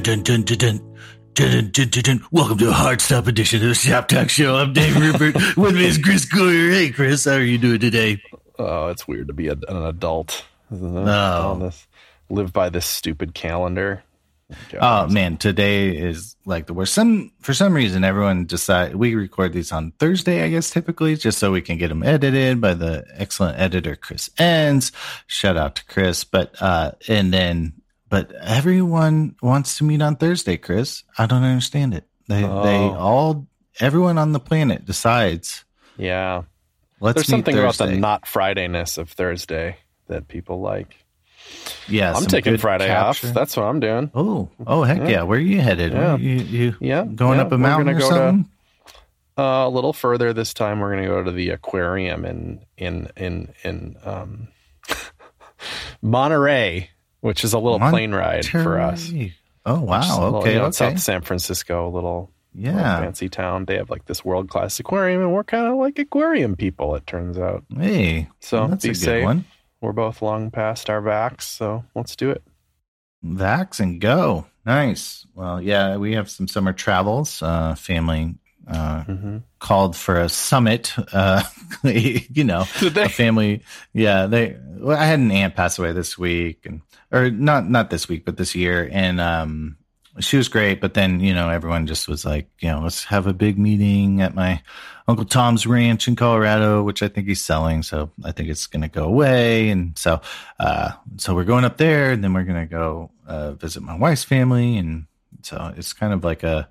Dun, dun, dun, dun, dun. Dun, dun, dun. Welcome to a hard stop edition of the Shop Talk Show. I'm Dave Rupert. With me is Chris Coyier. Hey, Chris, how are you doing today? Oh, it's weird to be a, an adult. No. Live by this stupid calendar. Oh man, today is like the worst. Some for some reason, everyone decide we record these on Thursday. I guess typically, just so we can get them edited by the excellent editor Chris Enns. Shout out to Chris. But uh, and then, but everyone wants to meet on Thursday. Chris, I don't understand it. They they Oh. all everyone on the planet decides. Yeah. Let's There's something about the not Fridayness of Thursday that people like. Yeah, I'm taking Friday capture. off. That's what I'm doing. Oh, oh heck yeah! Where are you headed? Yeah. You, you Yeah, going yeah, up a mountain or go to- something? Uh, a little further this time, we're going to go to the aquarium in in in in um, Monterey, which is a little plane ride for us. Oh wow! A little, Okay, you know, okay. South San Francisco, a little little Yeah. fancy town. They have like this world class aquarium, and we're kind of like aquarium people. It turns out. Hey, So that's be a good safe. one. We're both long past our vax, so let's do it. Vax and go. Nice. Well, yeah, we have some summer travels. Uh, family uh, hmm called for a summit. Uh, you know, they? a family. Yeah, they. Well, I had an aunt pass away this week, and or not not this week, but this year, and um, she was great. But then you know, everyone just was like, you know, let's have a big meeting at my Uncle Tom's ranch in Colorado, which I think he's selling. So I think it's going to go away, and so uh, so we're going up there, and then we're going to go uh, visit my wife's family, and so it's kind of like a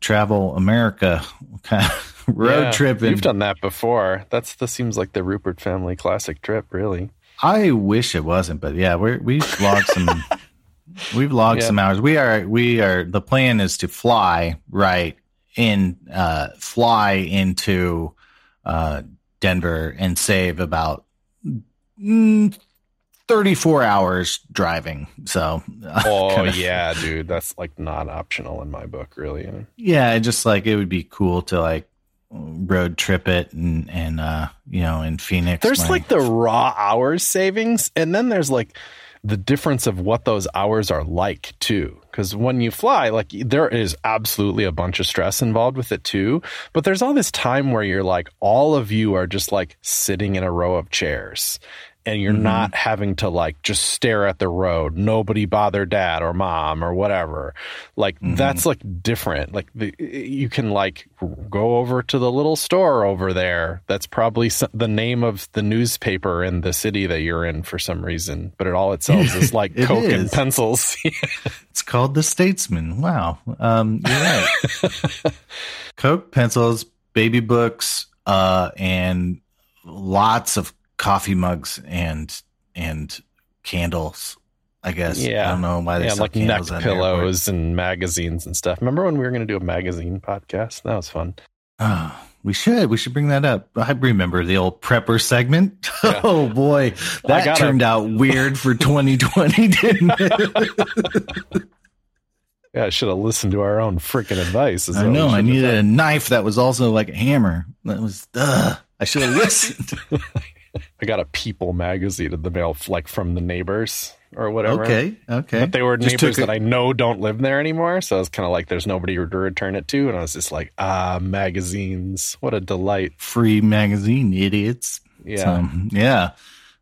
travel America kind of road Yeah, trip. You've done that before. That's that seems like the Rupert family classic trip, really. I wish it wasn't, but yeah, we're we've logged some we've logged Yeah. some hours. We are we are the plan is to fly right in uh fly into uh Denver and save about mm, 34 hours driving. So Oh kinda- yeah, dude, that's like not optional in my book, really. yeah, just like it would be cool to like road trip it and and uh you know in Phoenix. There's my- like the raw hours savings, and then there's like the difference of what those hours are like too. Because when you fly, like there is absolutely a bunch of stress involved with it too. But there's all this time where you're like, all of you are just like sitting in a row of chairs. And you're Mhm. not having to like just stare at the road. Nobody bother dad or mom or whatever. Like Mhm. that's like different. Like the, you can like go over to the little store over there. That's probably the name of the newspaper in the city that you're in for some reason. But it all it sells is like It Coke and pencils. It's called the Statesman. Wow. Um, you're right. Coke, pencils, baby books, uh, and lots of coffee mugs and and candles. I guess. Yeah. I don't know why they yeah, like neck candles at pillows and magazines and stuff. Remember when we were going to do a magazine podcast? That was fun. Oh, we should. We should bring that up. I remember the old prepper segment. Yeah. Oh boy, that turned out weird for 2020, didn't it? Yeah, I should have listened to our own freaking advice. I know. I needed a knife that was also like a hammer. That was. Uh, I should have listened. I got a People magazine in the mail, like from the neighbors or whatever. okay. Okay. But they were Just neighbors took that I know don't live there anymore. So I was kind of like, there's nobody to return it to. And I was just like, ah, magazines. What a delight. free magazine, idiots. Yeah. So, yeah.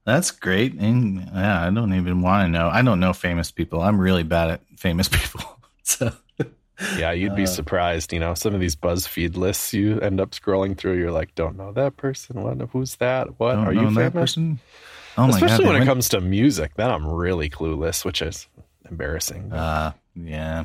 That's great. And yeah, I don't even want to know. I don't know famous people. I'm really bad at famous people. So yeah. You'd be Uh, surprised. You know, some of these BuzzFeed lists you end up scrolling through, you're like, don't know that person. What? Who's that? What? Are you that person? Oh my Especially god. when it went- comes to music. Then I'm really clueless, which is embarrassing. uh yeah.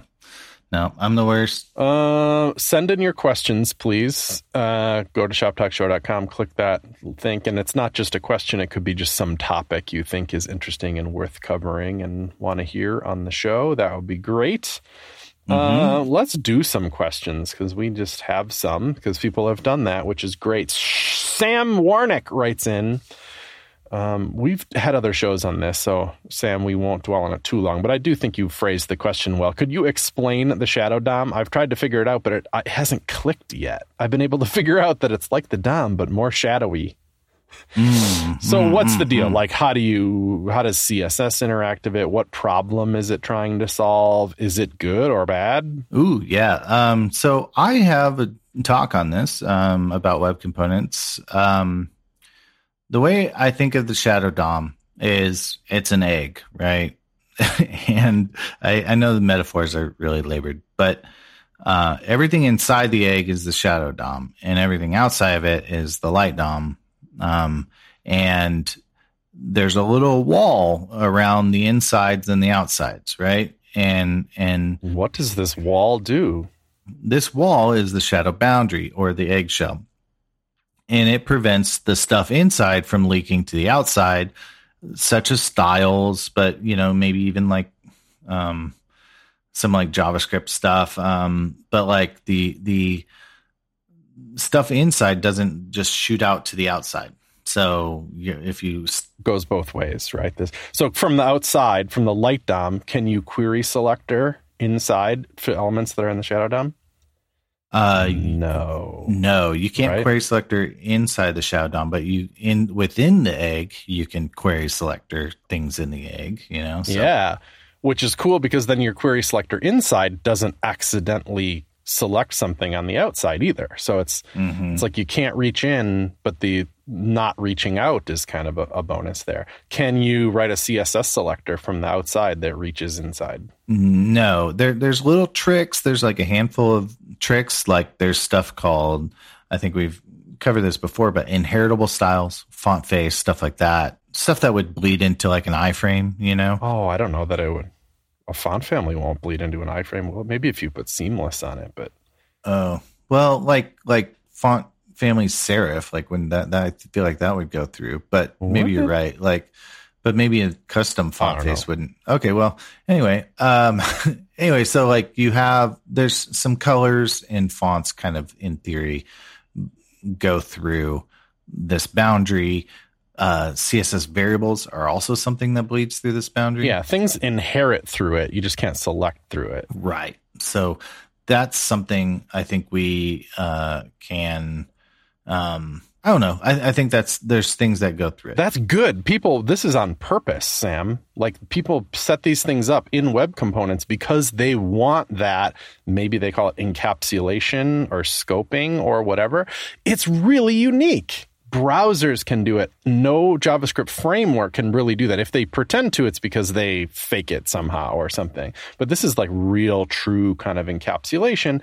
No, I'm the worst. Uh, send in your questions, please. Uh, go to shoptalkshow.com, click that link, and it's not just a question. It could be just some topic you think is interesting and worth covering and want to hear on the show. That would be great. Uh, let's do some questions because we just have some because people have done that, which is great. Sam Warnick writes in. Um, we've had other shows on this, so Sam, we won't dwell on it too long. But I do think you phrased the question well. Could you explain the Shadow Dom? I've tried to figure it out, but it, it hasn't clicked yet. I've been able to figure out that it's like the Dom, but more shadowy. Mm, So mm, what's the deal? mm. Like how do you how does CSS interact with it? What problem is it trying to solve? Is it good or bad? Ooh, yeah. Um, so I have a talk on this um, about web components. Um, the way I think of the Shadow DOM is it's an egg, right? and I, I know the metaphors are really labored, but uh, everything inside the egg is the Shadow DOM, and everything outside of it is the Light DOM. Um, and there's a little wall around the insides and the outsides, right? And and What does this wall do? this wall is the shadow boundary or the eggshell. And it prevents the stuff inside from leaking to the outside, such as styles, but you know, maybe even like um some like JavaScript stuff. Um, but like the the stuff inside doesn't just shoot out to the outside. So if you Goes both ways, right? This so from the outside, from the light DOM, can you query selector inside for elements that are in the shadow DOM? uh no. No, you can't Right? query selector inside the shadow DOM, but you in within the egg you can query selector things in the egg. You know, so, Yeah. Which is cool because then your query selector inside doesn't accidentally select something on the outside either. So it's mhm. it's like you can't reach in, but the not reaching out is kind of a, a bonus there. Can you write a CSS selector from the outside that reaches inside? No, there there's little tricks. There's like a handful of tricks. Like there's stuff called I think we've covered this before, but inheritable styles, font face, stuff like that. Stuff that would bleed into like an iframe. You know, Oh, I don't know that it would. A font family won't bleed into an iframe. Well, maybe if you put seamless on it, but Oh, well, like like font family serif, like when that, that I feel like that would go through. But maybe you're right. Like, but maybe a custom font face know. wouldn't. Okay, well, anyway, um, anyway, so like you have there's some colors and fonts kind of in theory go through this boundary. Uh, CSS variables are also something that bleeds through this boundary. yeah, things inherit through it. You just can't select through it. Right. So that's something I think we uh, can. Um, I don't know. I, I think that's there's things that go through it. That's good. People, this is on purpose, Sam. Like people set these things up in web components because they want that. Maybe they call it encapsulation or scoping or whatever. It's really unique. Browsers can do it. No JavaScript framework can really do that. If they pretend to, it's because they fake it somehow or something. But this is like real, true kind of encapsulation.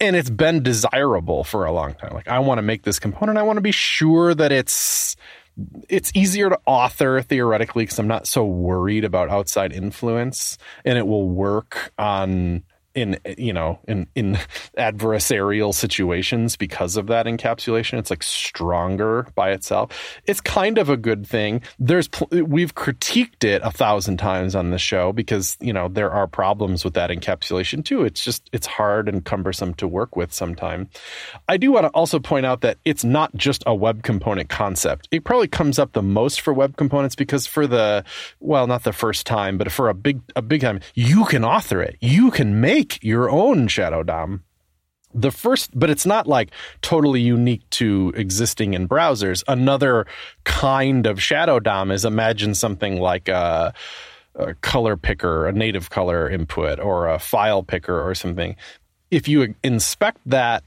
And it's been desirable for a long time. Like, I want to make this component. I want to be sure that it's it's easier to author theoretically because I'm not so worried about outside influence, and it will work on in you know in in adversarial situations because of that encapsulation. It's like stronger by itself. It's kind of a good thing. There's we've critiqued it a thousand times on the show because you know there are problems with that encapsulation too. It's just it's hard and cumbersome to work with sometimes. I do want to also point out that it's not just a web component concept. It probably comes up the most for web components because for the well, not the first time, but for a big a big time, you can author it. You can make your own Shadow DOM. The first, but it's not like totally unique to existing in browsers. Another kind of Shadow DOM is imagine something like a, a color picker, a native color input, or a file picker or something. If you inspect that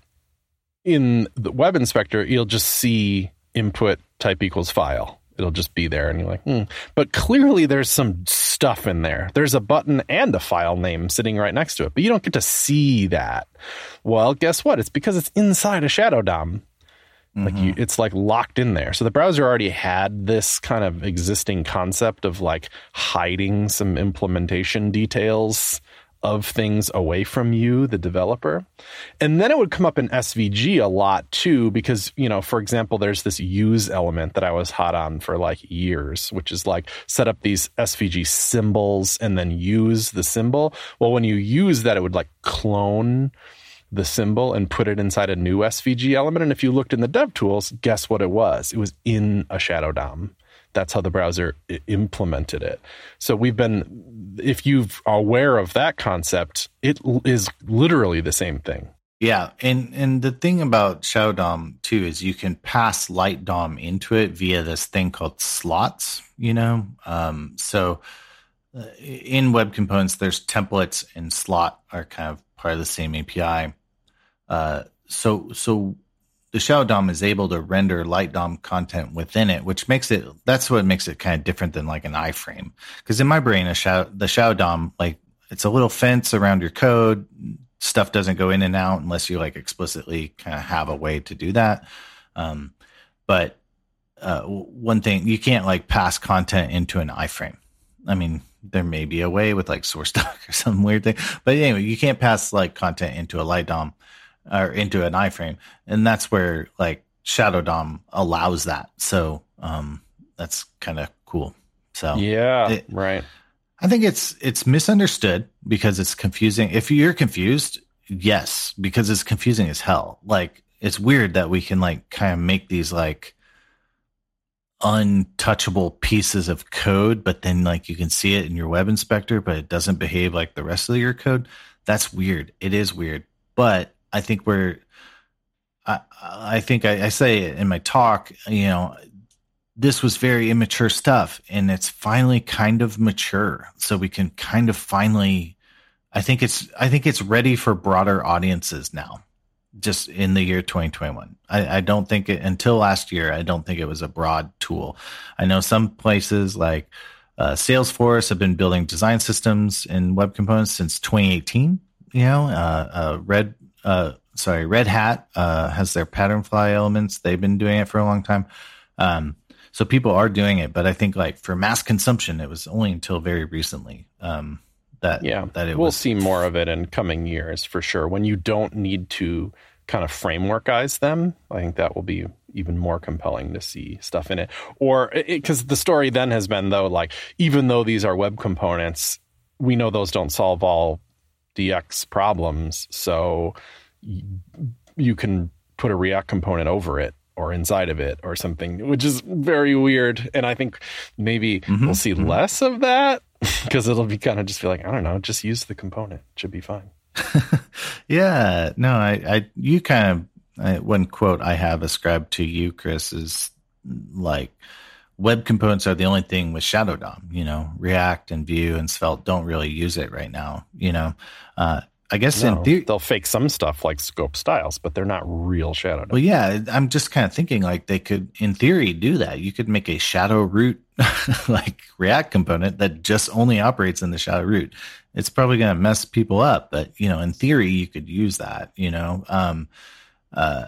in the web inspector, you'll just see input type equals file. It'll just be there, and you're like, hmm. But clearly, there's some stuff in there. There's a button and a file name sitting right next to it, but you don't get to see that. Well, guess what? It's because it's inside a Shadow DOM. Like you, it's like locked in there. So the browser already had this kind of existing concept of like hiding some implementation details of things away from you, the developer. And then it would come up in SVG a lot too, because, you know, for example, there's this use element that I was hot on for like years, which is like set up these SVG symbols and then use the symbol. Well, when you use that, it would like clone the symbol and put it inside a new SVG element. And if you looked in the dev tools, guess what it was? It was in a Shadow DOM. That's how the browser implemented it. So we've been, if you're aware of that concept, it is literally the same thing. Yeah, and and the thing about Shadow DOM too is you can pass Light DOM into it via this thing called slots. You know, um, so uh, in Web Components, there's templates and slot are kind of part of the same API. Uh, so so the Shadow DOM is able to render Light DOM content within it, which makes it that's what makes it kind of different than like an iframe. Because in my brain, a shadow, the Shadow DOM like it's a little fence around your code stuff doesn't go in and out unless you like explicitly kind of have a way to do that. Um, but uh, one thing you can't like pass content into an iframe. I mean, there may be a way with like source doc or some weird thing, but anyway, you can't pass like content into a light DOM or into an iframe, and that's where like Shadow DOM allows that. So um, that's kind of cool. So yeah, it, right. I think it's it's misunderstood because it's confusing. If you're confused, yes, because it's confusing as hell. Like it's weird that we can like kind of make these like untouchable pieces of code, but then like you can see it in your web inspector, but it doesn't behave like the rest of your code. That's weird. It is weird. But I think we're I I think I, I say it in my talk, you know, this was very immature stuff and it's finally kind of mature. So we can kind of finally i think it's i think it's ready for broader audiences now just in the year 2021 i, I don't think it until last year i don't think it was a broad tool. I know some places like uh, salesforce have been building design systems in web components since 2018 you know uh, uh, red uh, sorry red hat uh, has their patternfly elements they've been doing it for a long time um, so people are doing it, but I think like for mass consumption, it was only until very recently um, that yeah that it we'll was. see more of it in coming years for sure. When you don't need to kind of frameworkize them, I think that will be even more compelling to see stuff in it. Or because the story then has been though, like even though these are web components, we know those don't solve all DX problems, so you can put a React component over it or inside of it or something, which is very weird. And I think maybe mm-hmm, we'll see mm-hmm. less of that because it'll be kind of just feel like, I don't know, just use the component. It should be fine. yeah. No, I, I, you kind of, I, one quote I have ascribed to you, Chris, is like, web components are the only thing with Shadow DOM. You know, React and Vue and Svelte don't really use it right now. You know, uh, I guess no, in theory, they'll fake some stuff like scope styles, but they're not real shadow. DOM. Well, yeah, I'm just kind of thinking like they could, in theory, do that. You could make a shadow root like React component that just only operates in the shadow root. It's probably going to mess people up, but you know, in theory, you could use that. You know, um, uh,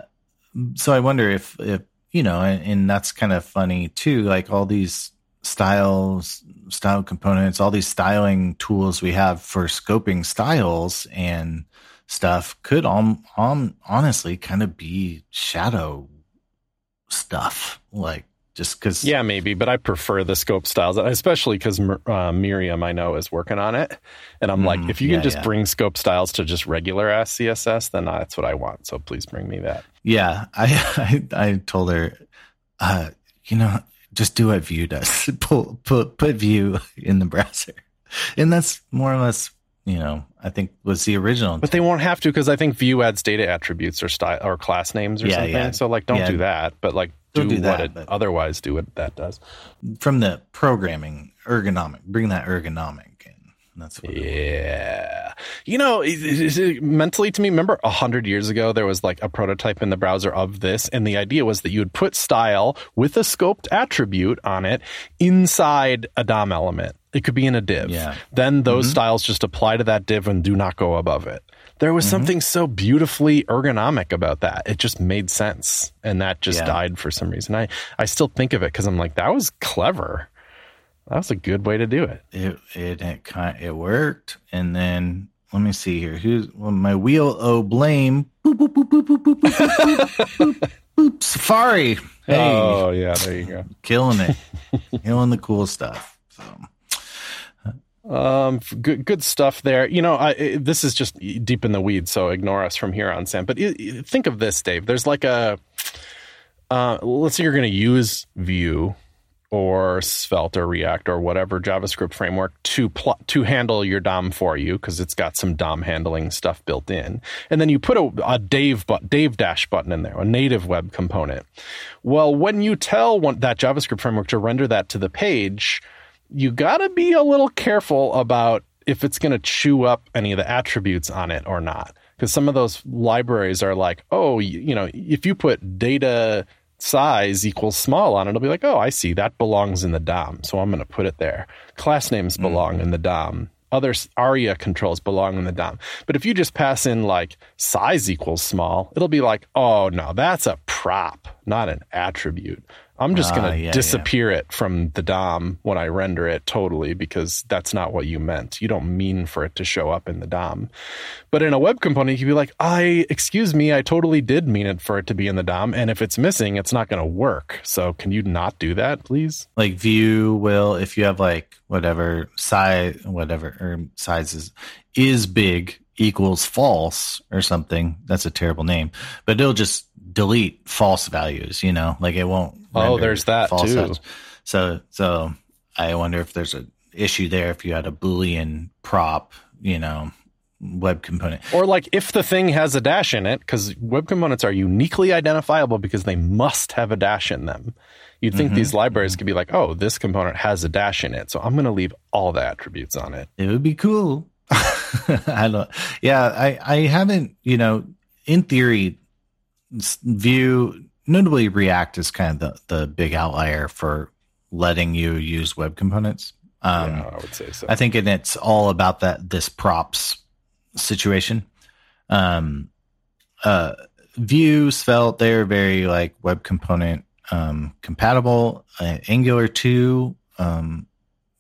so I wonder if, if you know, and, and that's kind of funny too. Like all these styles, style components, all these styling tools we have for scoping styles and stuff could um, um honestly kind of be shadow stuff like just because yeah maybe but i prefer the scope styles especially because uh, miriam i know is working on it and i'm mm, like if you yeah, can just yeah. bring scope styles to just regular ass css then that's what i want so please bring me that yeah i i, I told her uh, you know just do what Vue does. Pull, put put Vue in the browser, and that's more or less you know I think was the original. But they won't have to because I think Vue adds data attributes or style or class names or yeah, something. Yeah. So like, don't yeah. do that. But like, do, do what that, it otherwise do what that does. From the programming ergonomic, bring that ergonomic in. that's what yeah. You know, mentally to me, remember a hundred years ago, there was like a prototype in the browser of this, and the idea was that you would put style with a scoped attribute on it inside a DOM element. It could be in a div. Yeah. Then those mm-hmm. styles just apply to that div and do not go above it. There was mm-hmm. something so beautifully ergonomic about that. It just made sense. And that just yeah. died for some reason. I, I still think of it because I'm like, that was clever. That was a good way to do it. It it it, kind it worked, and then let me see here. Who's well, my wheel? Oh, blame. Boop, boop, boop, boop, boop, boop, boop, boop, boop, Safari. Hey. Oh yeah, there you go. Killing it, killing the cool stuff. So. Um, good, good stuff there. You know, I, this is just deep in the weeds, so ignore us from here on, Sam. But think of this, Dave. There's like a, uh, let's say you're going to use Vue or Svelte or React or whatever JavaScript framework to pl- to handle your DOM for you because it's got some DOM handling stuff built in. And then you put a, a Dave but Dave dash button in there, a native web component. Well, when you tell one, that JavaScript framework to render that to the page, you got to be a little careful about if it's going to chew up any of the attributes on it or not. Because some of those libraries are like, oh, you, you know, if you put data size equals small on it, it'll be like, oh, I see that belongs in the DOM. So I'm going to put it there. Class names belong mm-hmm. in the DOM. Other ARIA controls belong in the DOM. But if you just pass in like size equals small, it'll be like, oh no, that's a prop, not an attribute. I'm just going to uh, yeah, disappear yeah. it from the DOM when I render it totally because that's not what you meant. You don't mean for it to show up in the DOM. But in a web component, you would be like, I, excuse me, I totally did mean it for it to be in the DOM. And if it's missing, it's not going to work. So can you not do that, please? Like Vue will, if you have like whatever size, whatever, or sizes is big equals false or something. That's a terrible name, but it'll just delete false values, you know, like it won't. Oh, there's that too. Values. So, so I wonder if there's a issue there if you had a Boolean prop, you know, web component. Or like if the thing has a dash in it, because web components are uniquely identifiable because they must have a dash in them. You'd think mm-hmm. these libraries could be like, oh, this component has a dash in it, so I'm going to leave all the attributes on it. It would be cool. I don't. Yeah, I I haven't. You know, in theory, Vue, notably React, is kind of the, the big outlier for letting you use web components. Um, yeah, I would say so. I think and it's all about that this props situation. Um, uh, Vue, Svelte, they're very like web component um, compatible. Uh, Angular two, um,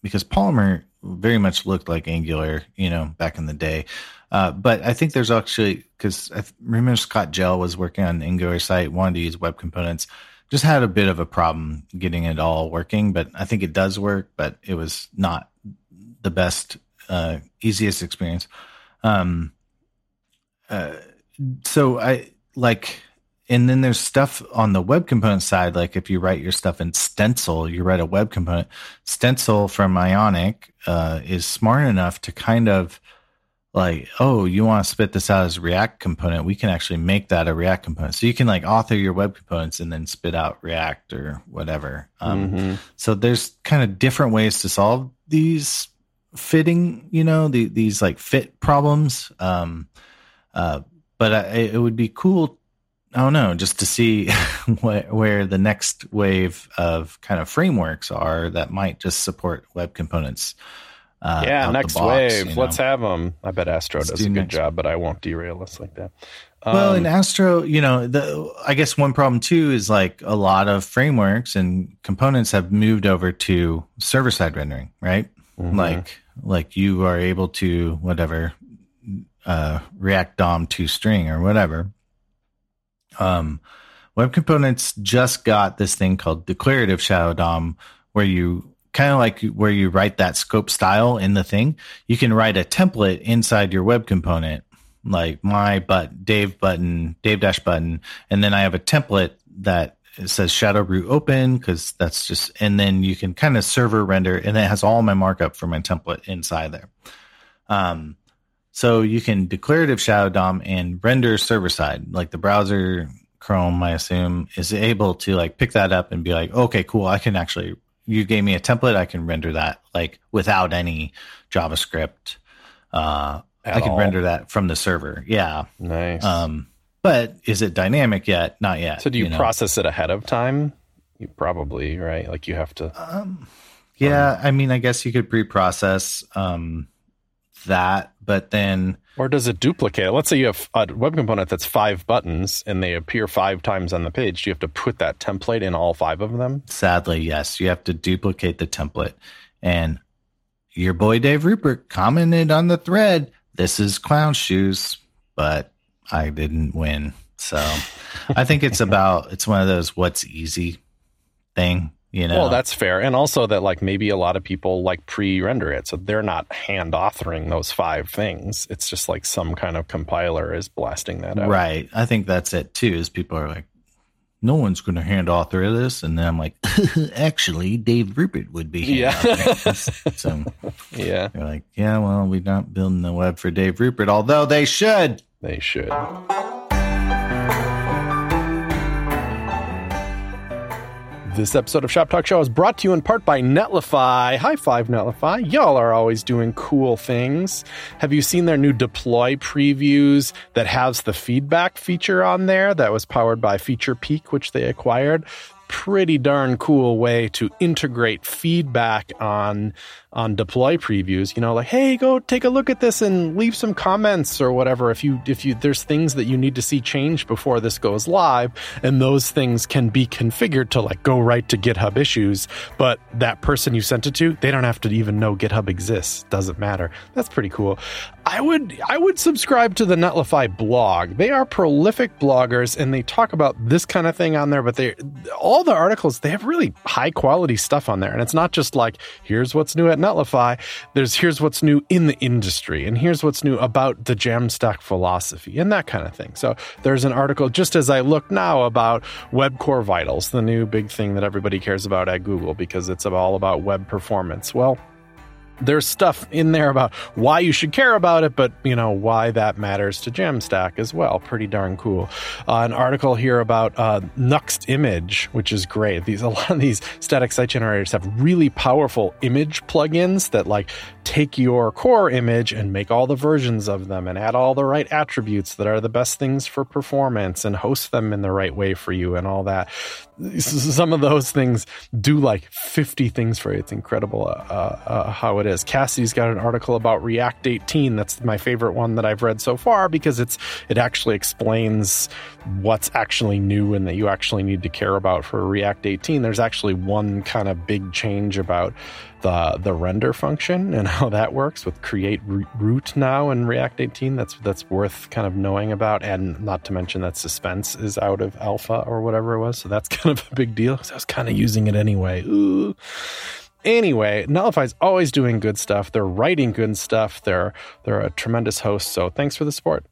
because Polymer very much looked like Angular, you know, back in the day. Uh, but I think there's actually because I remember Scott Jehl was working on Angular site, wanted to use web components, just had a bit of a problem getting it all working. But I think it does work, but it was not the best, uh, easiest experience. Um, uh, so I like, and then there's stuff on the web component side. Like if you write your stuff in Stencil, you write a web component. Stencil from Ionic uh, is smart enough to kind of like, oh, you want to spit this out as a React component, we can actually make that a React component. So you can like author your web components and then spit out React or whatever. Um, mm-hmm. So there's kind of different ways to solve these fitting, you know, the, these like fit problems. Um, uh, but I, it would be cool. I don't know, just to see where, where the next wave of kind of frameworks are that might just support web components. Uh, yeah, next box, wave. You know? Let's have them. I bet Astro Let's does do a good job, but I won't derail us like that. Um, well, in Astro, you know, the I guess one problem too is like a lot of frameworks and components have moved over to server side rendering, right? Mm-hmm. Like, like you are able to whatever uh, React DOM to string or whatever. Um, web components just got this thing called declarative shadow DOM, where you kind of like where you write that scope style in the thing, you can write a template inside your web component, like my but Dave button, Dave dash button, and then I have a template that says shadow root open because that's just, and then you can kind of server render, and it has all my markup for my template inside there. Um, so you can declarative shadow DOM and render server side, like the browser Chrome, I assume, is able to like pick that up and be like, okay, cool, I can actually you gave me a template, I can render that like without any JavaScript. Uh, I can all. render that from the server. Yeah. Nice. Um, but is it dynamic yet? Not yet. So do you, you process know? it ahead of time? You probably, right? Like you have to. Um, yeah. Um, I mean, I guess you could pre-process, um, that, but then or does it duplicate? Let's say you have a web component that's five buttons and they appear five times on the page. Do you have to put that template in all five of them? Sadly, yes. You have to duplicate the template. And your boy Dave Rupert commented on the thread, this is clown shoes, but I didn't win. So I think it's about, it's one of those what's easy thing you know well that's fair and also that like maybe a lot of people like pre-render it so they're not hand authoring those five things it's just like some kind of compiler is blasting that out right i think that's it too is people are like no one's going to hand author this. And then I'm like, actually, Dave Rupert would be. Yeah. so yeah. they're like, yeah, well, we're not building the web for Dave Rupert, although they should. They should. This episode of Shop Talk Show is brought to you in part by Netlify. High five, Netlify. Y'all are always doing cool things. Have you seen their new deploy previews that has the feedback feature on there that was powered by FeaturePeek, which they acquired? Pretty darn cool way to integrate feedback on on deploy previews, you know, like, hey, go take a look at this and leave some comments or whatever. If you if you there's things that you need to see change before this goes live, and those things can be configured to like go right to GitHub issues, but that person you sent it to, they don't have to even know GitHub exists. Doesn't matter. That's pretty cool. I would I would subscribe to the Netlify blog. They are prolific bloggers and they talk about this kind of thing on there, but they all the articles, they have really high quality stuff on there. And it's not just like, here's what's new at Netlify. There's here's what's new in the industry, and here's what's new about the Jamstack philosophy, and that kind of thing. So there's an article just as I look now about Web Core Vitals, the new big thing that everybody cares about at Google because it's all about web performance. Well, there's stuff in there about why you should care about it, but you know why that matters to Jamstack as well. Pretty darn cool. Uh, an article here about uh, Nuxt Image, which is great. These a lot of these static site generators have really powerful image plugins that like take your core image and make all the versions of them and add all the right attributes that are the best things for performance and host them in the right way for you and all that. Some of those things do like 50 things for you. It's incredible uh, uh, how it is. Cassie's got an article about React 18. That's my favorite one that I've read so far because it's it actually explains what's actually new and that you actually need to care about for React 18. There's actually one kind of big change about the the render function and how that works with create root now in React 18. That's that's worth kind of knowing about, and not to mention that suspense is out of alpha or whatever it was. So that's kind of a big deal because I was kind of using it anyway. Ooh. Anyway, Netlify's always doing good stuff. They're writing good stuff. They're they're a tremendous host. So thanks for the support.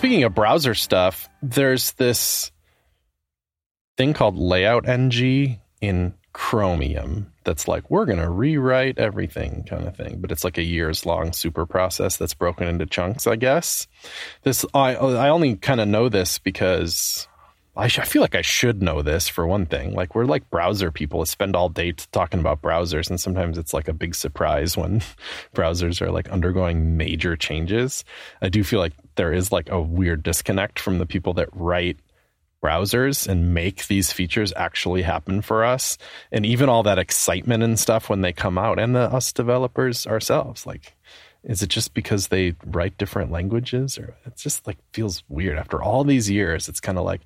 Speaking of browser stuff, there's this thing called Layout NG in Chromium that's like we're going to rewrite everything kind of thing, but it's like a years long super process that's broken into chunks, I guess. This I I only kind of know this because I, sh- I, feel like I should know this for one thing. Like we're like browser people, spend all day talking about browsers, and sometimes it's like a big surprise when browsers are like undergoing major changes. I do feel like there is like a weird disconnect from the people that write browsers and make these features actually happen for us, and even all that excitement and stuff when they come out, and the us developers ourselves, like is it just because they write different languages or it just like feels weird? After all these years it's kind of like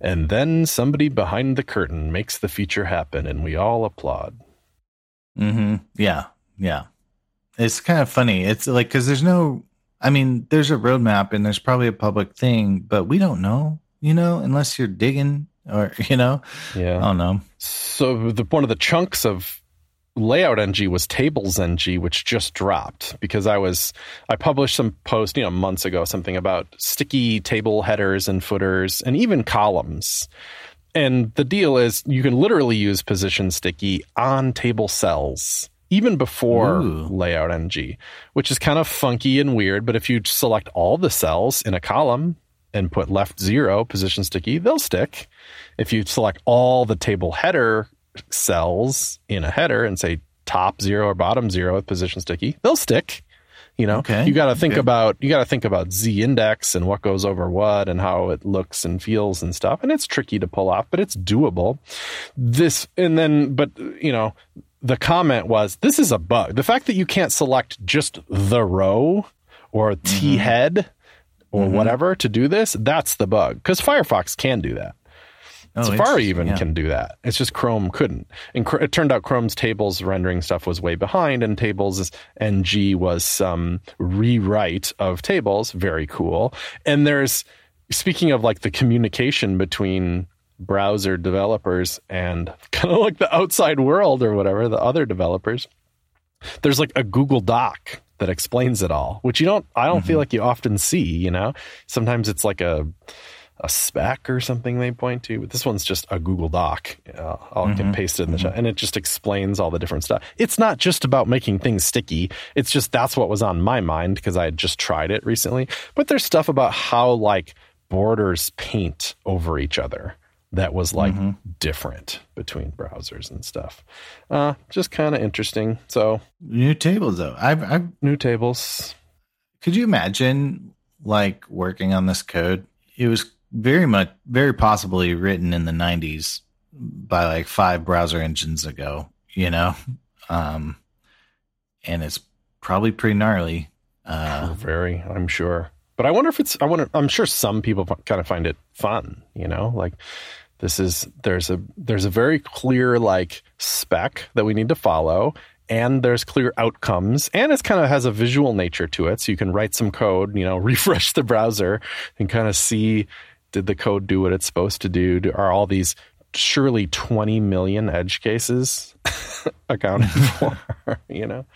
and then somebody behind the curtain makes the feature happen and we all applaud. Mhm yeah. Yeah. It's kind of funny. It's like cuz there's no i mean there's a roadmap and there's probably a public thing but we don't know you know unless you're digging or you know? Yeah. I don't know. So the one of the chunks of layout ng was tables ng which just dropped because i was i published some post you know months ago something about sticky table headers and footers and even columns and the deal is you can literally use position sticky on table cells even before Ooh. layout ng which is kind of funky and weird but if you select all the cells in a column and put left zero position sticky they'll stick if you select all the table header cells in a header and say top zero or bottom zero with position sticky, they'll stick. You know, okay. you got to think okay. about you got to think about z index and what goes over what and how it looks and feels and stuff. And it's tricky to pull off, but it's doable. This and then, but you know, the comment was this is a bug. The fact that you can't select just the row or T mm-hmm. head or mm-hmm. whatever to do this, that's the bug because Firefox can do that. Oh, Safari even yeah. can do that. It's just Chrome couldn't. And it turned out Chrome's tables rendering stuff was way behind, and tables NG was some rewrite of tables. Very cool. And there's speaking of like the communication between browser developers and kind of like the outside world or whatever, the other developers. There's like a Google Doc that explains it all, which you don't, I don't mm-hmm. feel like you often see, you know? Sometimes it's like a, a spec or something they point to, but this one's just a Google Doc. Uh, I'll mm-hmm. get pasted in the mm-hmm. chat, and it just explains all the different stuff. It's not just about making things sticky. It's just that's what was on my mind because I had just tried it recently. But there's stuff about how like borders paint over each other that was like mm-hmm. different between browsers and stuff. Uh, just kind of interesting. So new tables though. I've, I've new tables. Could you imagine like working on this code? It was very much, very possibly written in the 90s by like five browser engines ago, you know? Um, and it's probably pretty gnarly. Uh, very, I'm sure. But I wonder if it's, I wonder, I'm sure some people kind of find it fun, you know? Like, this is, there's a, there's a very clear like spec that we need to follow and there's clear outcomes and it kind of has a visual nature to it so you can write some code you know refresh the browser and kind of see did the code do what it's supposed to do? Are all these surely 20 million edge cases accounted for? you know?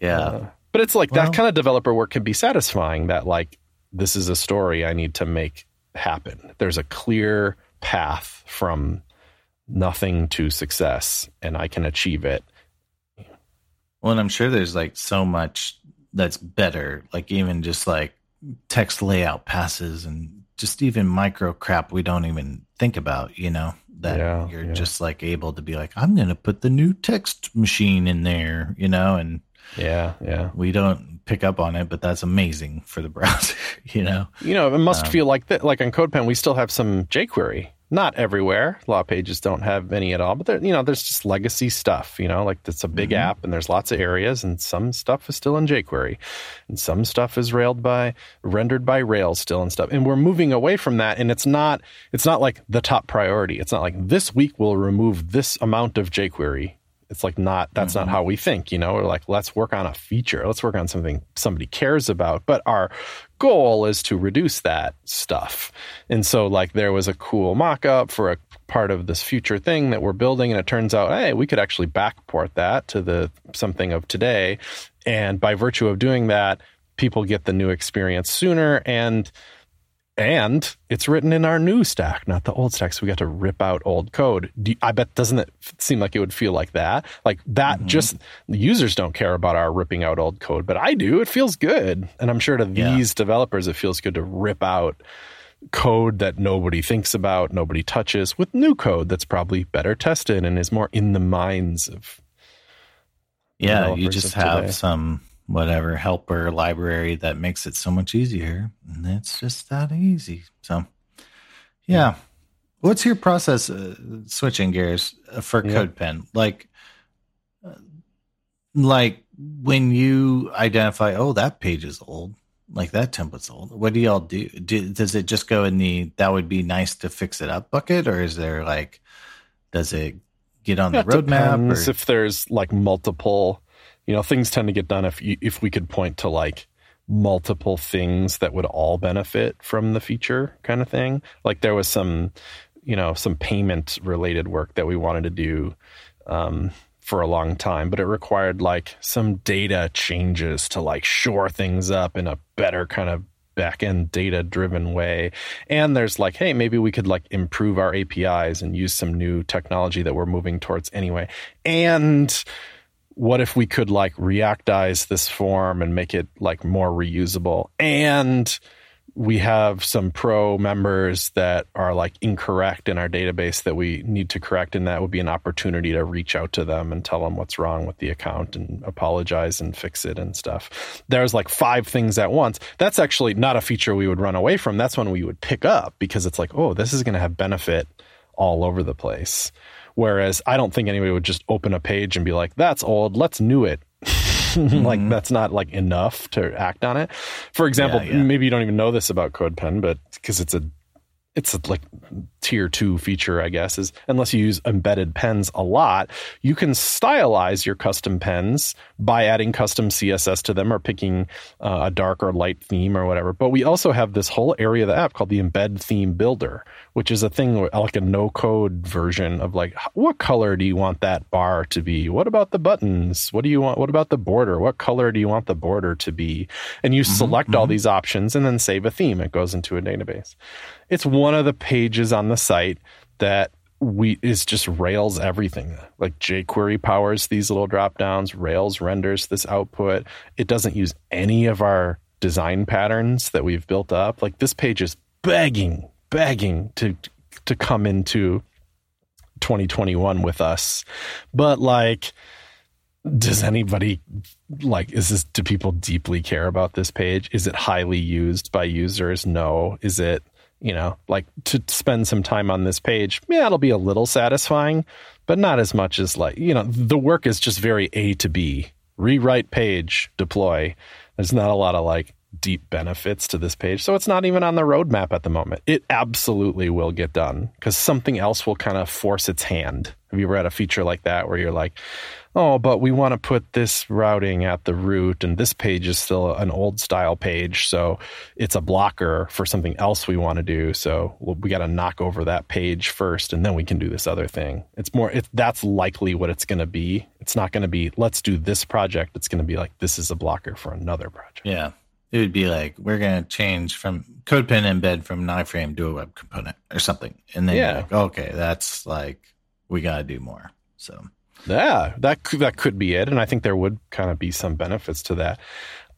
Yeah. Uh, but it's like well, that kind of developer work can be satisfying that, like, this is a story I need to make happen. There's a clear path from nothing to success, and I can achieve it. Well, and I'm sure there's like so much that's better, like even just like text layout passes and just even micro crap we don't even think about, you know, that yeah, you're yeah. just like able to be like, I'm going to put the new text machine in there, you know, and yeah, yeah. We don't pick up on it, but that's amazing for the browser, you know. You know, it must um, feel like that. Like on CodePen, we still have some jQuery not everywhere. Law pages don't have many at all, but there, you know, there's just legacy stuff. You know, like it's a big mm-hmm. app, and there's lots of areas, and some stuff is still in jQuery, and some stuff is railed by rendered by Rails still and stuff. And we're moving away from that, and it's not it's not like the top priority. It's not like this week we'll remove this amount of jQuery it's like not that's mm-hmm. not how we think, you know. We're like, let's work on a feature. Let's work on something somebody cares about. But our goal is to reduce that stuff. And so like there was a cool mock-up for a part of this future thing that we're building and it turns out, hey, we could actually backport that to the something of today. And by virtue of doing that, people get the new experience sooner and and it's written in our new stack, not the old stack. So we got to rip out old code. You, I bet doesn't it seem like it would feel like that? Like that. Mm-hmm. Just the users don't care about our ripping out old code, but I do. It feels good, and I'm sure to yeah. these developers, it feels good to rip out code that nobody thinks about, nobody touches, with new code that's probably better tested and is more in the minds of. Yeah, you just have today. some whatever helper library that makes it so much easier. And it's just that easy. So, yeah. What's your process uh, switching gears uh, for yeah. CodePen? Like, uh, like when you identify, oh, that page is old, like that template's old. What do y'all do? do? Does it just go in the that would be nice to fix it up bucket, or is there like, does it get on yeah, the roadmap? If there's like multiple you know things tend to get done if you, if we could point to like multiple things that would all benefit from the feature kind of thing. Like there was some you know some payment related work that we wanted to do um, for a long time but it required like some data changes to like shore things up in a better kind of back-end data driven way. And there's like hey maybe we could like improve our apis and use some new technology that we're moving towards anyway. And what if we could like reactize this form and make it like more reusable? And we have some pro members that are like incorrect in our database that we need to correct and that would be an opportunity to reach out to them and tell them what's wrong with the account and apologize and fix it and stuff. There's like five things at once. That's actually not a feature we would run away from. That's one we would pick up because it's like oh this is going to have benefit all over the place Whereas I don't think anybody would just open a page and be like, that's old, let's new it. mm-hmm. Like that's not like enough to act on it. For example, yeah, yeah. maybe you don't even know this about CodePen, but because it's a it's a, like tier two feature, I guess, is unless you use embedded pens a lot, you can stylize your custom pens by adding custom CSS to them or picking uh, a dark or light theme or whatever. But we also have this whole area of the app called the embed theme builder, which is a thing like a no code version of like, what color do you want that bar to be? What about the buttons? What do you want? What about the border? What color do you want the border to be? And you mm-hmm, select mm-hmm. all these options and then save a theme. It goes into a database. It's one of the pages on the site that we is just Rails everything. Like jQuery powers these little drop downs, Rails renders this output. It doesn't use any of our design patterns that we've built up. Like this page is begging, begging to to come into 2021 with us. But like does anybody like is this do people deeply care about this page? Is it highly used by users? No. Is it you know, like to spend some time on this page, yeah, it'll be a little satisfying, but not as much as like, you know, the work is just very A to B. Rewrite page, deploy. There's not a lot of like deep benefits to this page. So it's not even on the roadmap at the moment. It absolutely will get done because something else will kind of force its hand. Have you ever had a feature like that where you're like, oh, but we want to put this routing at the root, and this page is still an old style page, so it's a blocker for something else we want to do. So we got to knock over that page first, and then we can do this other thing. It's more, it, that's likely what it's going to be. It's not going to be, let's do this project. It's going to be like, this is a blocker for another project. Yeah. It would be like, we're going to change from CodePen embed from an iframe to a web component or something. And then yeah. Like, okay, that's like, we got to do more. So yeah, that that could be it, and I think there would kind of be some benefits to that.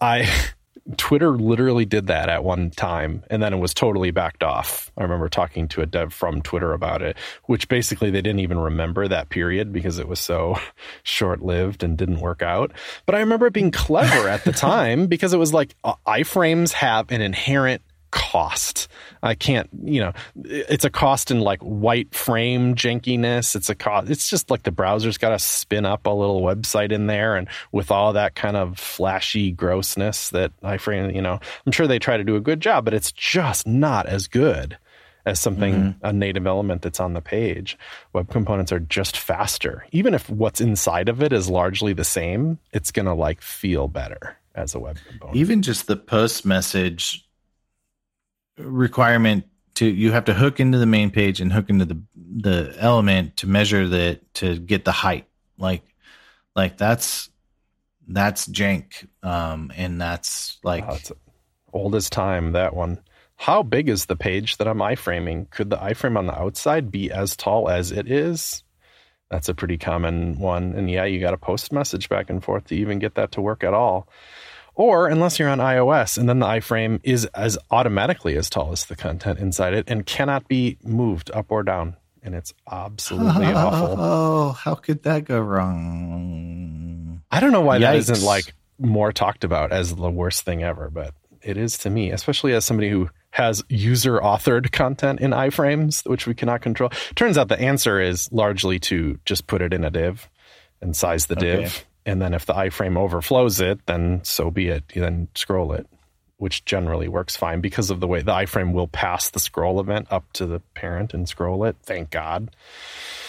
I Twitter literally did that at one time, and then it was totally backed off. I remember talking to a dev from Twitter about it, which basically they didn't even remember that period because it was so short lived and didn't work out. But I remember it being clever at the time because it was like uh, iframes have an inherent cost. I can't, you know, it's a cost in like white frame jankiness. It's a cost. It's just like the browser's got to spin up a little website in there, and with all that kind of flashy grossness that iframe, you know, I'm sure they try to do a good job, but it's just not as good as something mm-hmm. a native element that's on the page. Web components are just faster. Even if what's inside of it is largely the same, it's going to like feel better as a web component. Even just the post message requirement to you have to hook into the main page and hook into the the element to measure the to get the height. Like like that's that's jank. Um and that's like oh, old as time that one. How big is the page that i'm iframing? Could the iframe on the outside be as tall as it is? That's a pretty common one. And yeah you got to post message back and forth to even get that to work at all or unless you're on iOS, and then the iframe is as automatically as tall as the content inside it and cannot be moved up or down. And it's absolutely oh, awful. Oh, how could that go wrong? I don't know why Yikes. that isn't like more talked about as the worst thing ever, but it is to me, especially as somebody who has user authored content in iframes, which we cannot control. Turns out the answer is largely to just put it in a div and size the okay. And then if the iframe overflows it, then so be it. You then scroll it, which generally works fine because of the way the iframe will pass the scroll event up to the parent and scroll it. Thank God.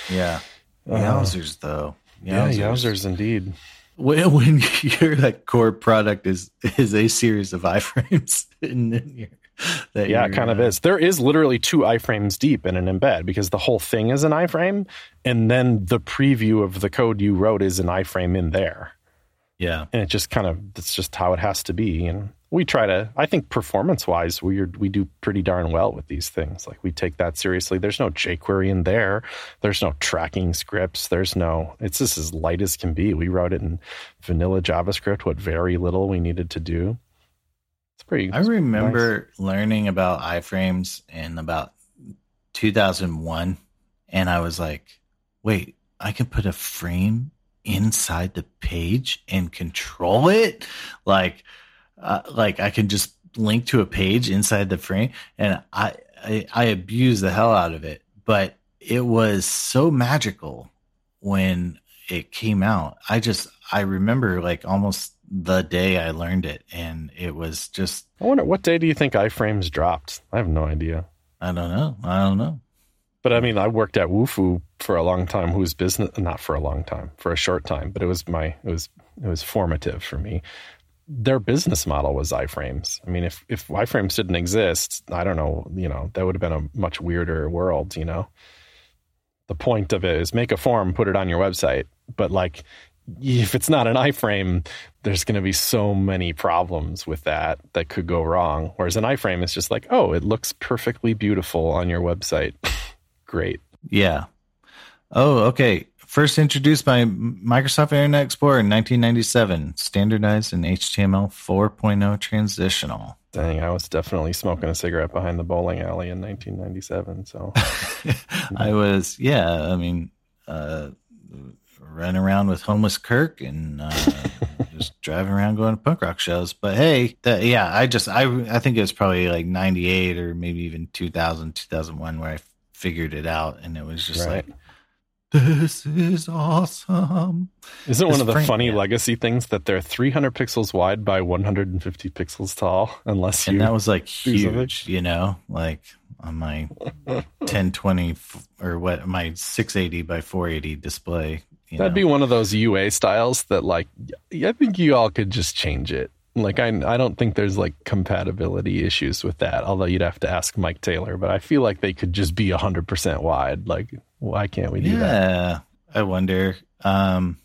Yeah. Yowzers, uh, though. Yowzers. Yeah, yowzers indeed. When, when your like core product is is a series of iframes, and then you're yeah, it kind of uh, is. There is literally two iframes deep in an embed because the whole thing is an iframe, and then the preview of the code you wrote is an iframe in there. Yeah, and it just kind of that's just how it has to be. And we try to, I think, performance wise, we we do pretty darn well with these things. Like we take that seriously. There's no jQuery in there. There's no tracking scripts. There's no. It's just as light as can be. We wrote it in vanilla JavaScript. What very little we needed to do pretty. I remember nice. learning about iframes in about 2001, and I was like, "Wait, I can put a frame inside the page and control it, like, uh, like I can just link to a page inside the frame." And I, I, I abused the hell out of it, but it was so magical when it came out. I just, I remember like almost the day I learned it, and it was just. I wonder what day do you think iframes dropped? I have no idea. I don't know. I don't know. But I mean, I worked at Wufoo for a long time, whose business, not for a long time, for a short time, but it was my, it was, it was formative for me. Their business model was iframes. I mean, if, if iframes didn't exist, I don't know, you know, that would have been a much weirder world, you know? The point of it is make a form, put it on your website. But like, if it's not an iframe, there's going to be so many problems with that that could go wrong. Whereas an iframe is just like, oh, it looks perfectly beautiful on your website. Great. Yeah. Oh, okay. First introduced by Microsoft Internet Explorer in 1997, standardized in HTML 4.0 transitional. Dang, I was definitely smoking a cigarette behind the bowling alley in 1997. So I was, yeah. I mean, uh, running around with homeless Kirk and uh, just driving around going to punk rock shows. But hey, that, yeah, I just I I think it was probably like '98 or maybe even 2000, 2001 where I figured it out, and it was just right. like. This is awesome. Isn't one of the Frank, funny yeah. legacy things that they're 300 pixels wide by 150 pixels tall? Unless you and that was like huge, you know, like on my 1020 or what my 680 by 480 display That'd know. be one of those UA styles that, like, I think you all could just change it. Like, I I don't think there's like compatibility issues with that. Although you'd have to ask Mike Taylor, but I feel like they could just be hundred percent wide. Like, why can't we do yeah, that? Yeah, I wonder. Um,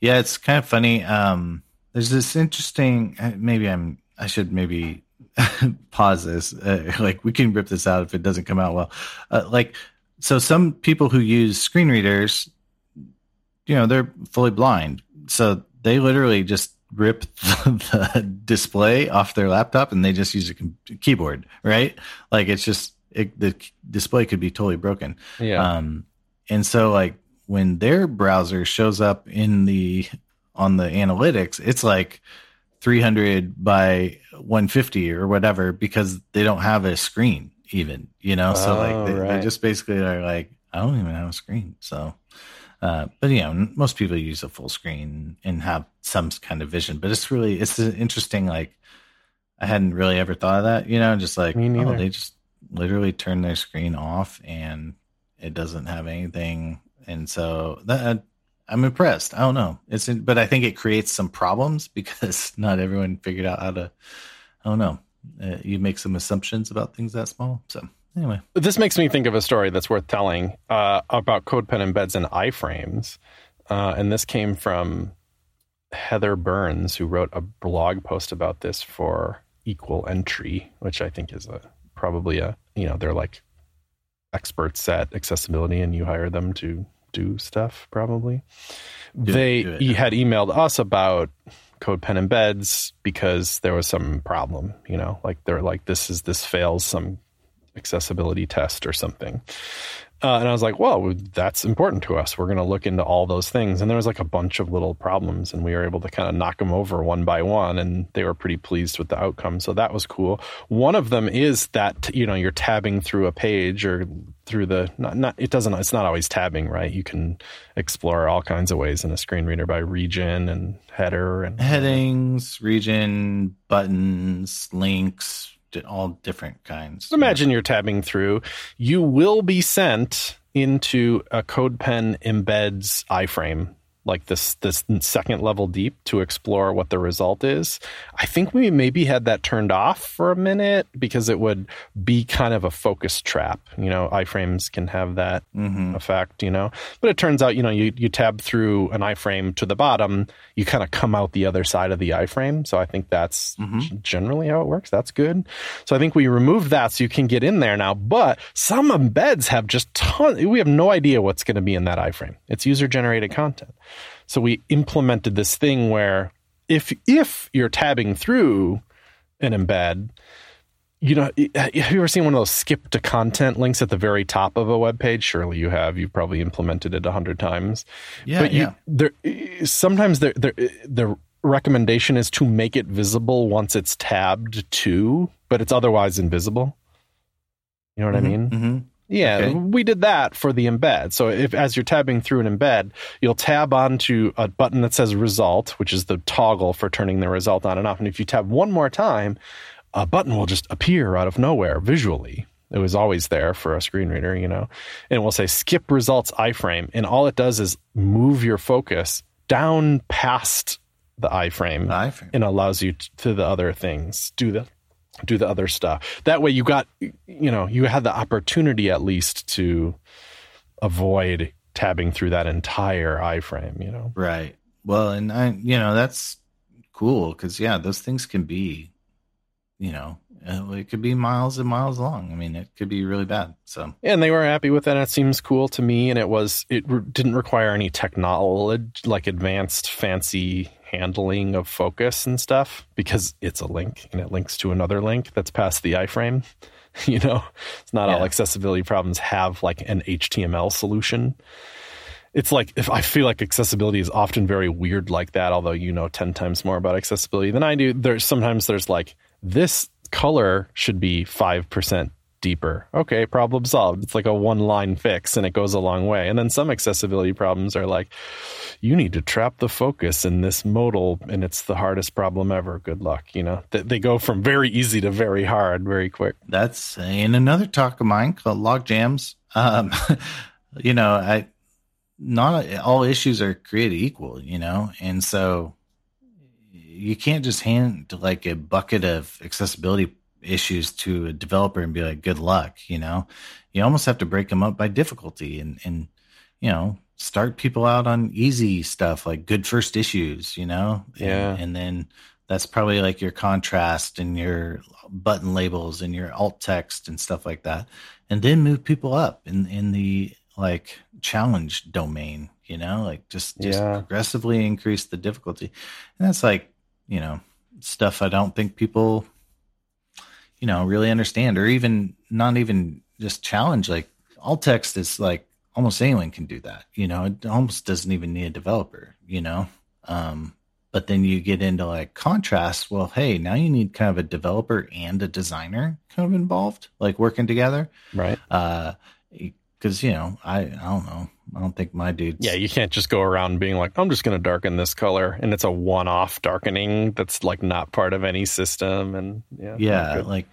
yeah, it's kind of funny. Um, there's this interesting. Uh, maybe I'm. I should maybe pause this. Uh, like, we can rip this out if it doesn't come out well. Uh, like, so some people who use screen readers you know they're fully blind, so they literally just rip the, the display off their laptop and they just use a keyboard, right? Like it's just it, the display could be totally broken. Yeah. Um, and so like when their browser shows up in the on the analytics, it's like 300 by 150 or whatever because they don't have a screen even, you know. So like they, right. they just basically are like, I don't even have a screen, so uh, but you know, most people use a full screen and have some kind of vision. But it's really it's interesting. Like I hadn't really ever thought of that. You know, just like oh, they just literally turn their screen off and it doesn't have anything. And so that I'm impressed. I don't know. It's in, but I think it creates some problems because not everyone figured out how to. I don't know. Uh, you make some assumptions about things that small. So anyway, this makes me think of a story that's worth telling uh, about CodePen embeds and iframes, uh, and this came from Heather Burns, who wrote a blog post about this for Equal Entry, which I think is a probably a you know they're like experts at accessibility, and you hire them to do stuff probably. Do they it, it. had emailed us about CodePen embeds because there was some problem you know like they're like this is this fails some accessibility test or something. Uh, and I was like, well, that's important to us. We're going to look into all those things. And there was like a bunch of little problems, and we were able to kind of knock them over one by one. And they were pretty pleased with the outcome. So that was cool. One of them is that, you know, you're tabbing through a page or through the, not, not, it doesn't, it's not always tabbing, right? You can explore all kinds of ways in a screen reader by region and header and headings, region, buttons, links, all different kinds. Imagine you're tabbing through. You will be sent into a CodePen embeds iframe like this this second level deep to explore what the result is. I think we maybe had that turned off for a minute because it would be kind of a focus trap. You know, iframes can have that mm-hmm. effect, you know. But it turns out, you know, you, you tab through an iframe to the bottom, you kind of come out the other side of the iframe. So I think that's mm-hmm. generally how it works. That's good. So I think we removed that so you can get in there now. But some embeds have just ton we have no idea what's going to be in that iframe. It's user generated content. So we implemented this thing where if if you're tabbing through an embed, you know, have you ever seen one of those skip to content links at the very top of a web page? Surely you have. You've probably implemented it a hundred times. Yeah, but you, yeah. There, sometimes there, there, the recommendation is to make it visible once it's tabbed to, but it's otherwise invisible. You know what mm-hmm, I mean? Mm-hmm. Yeah, okay. we did that for the embed. So if as you're tabbing through an embed, you'll tab onto a button that says result, which is the toggle for turning the result on and off. And if you tab one more time, a button will just appear out of nowhere visually. It was always there for a screen reader, you know. And we'll say skip results iframe. And all it does is move your focus down past the iframe, The iframe. and allows you to the other things, do the do the other stuff. That way you got you know, you had the opportunity at least to avoid tabbing through that entire iframe, you know. Right. Well, and I, you know, that's cool because yeah, those things can be, you know, it could be miles and miles long. I mean, it could be really bad. So And they were happy with it. It seems cool to me, and it was it re- didn't require any technology like advanced fancy handling of focus and stuff because it's a link and it links to another link that's past the iframe. you know, it's not all accessibility problems have like an HTML solution. It's like if I feel like accessibility is often very weird like that, although you know 10 times more about accessibility than I do. There's sometimes there's like this color should be 5% deeper. Okay, problem solved. It's like a one line fix and it goes a long way. And then some accessibility problems are like, you need to trap the focus in this modal and it's the hardest problem ever. Good luck. You know, they, they go from very easy to very hard very quick. that's in another talk of mine called log jams. Um, you know, I not all issues are created equal, you know, and so you can't just hand like a bucket of accessibility issues to a developer and be like, good luck, you know, you almost have to break them up by difficulty and, and, you know, start people out on easy stuff like good first issues, you know, Yeah. and, and then that's probably like your contrast and your button labels and your alt text and stuff like that. And then move people up in, in the like challenge domain, you know, like just, just Yeah. progressively increase the difficulty. And that's like, you know, stuff I don't think people, you know, really understand or even not even just challenge. Like alt text is like almost anyone can do that, you know, it almost doesn't even need a developer, you know? Um, but then you get into like contrast. Well, hey, now you need kind of a developer and a designer kind of involved, like working together. Right. Uh, because you know, I I don't know, I don't think my dudes. Yeah, you can't just go around being like, I'm just going to darken this color, and it's a one-off darkening that's like not part of any system, and yeah, yeah, like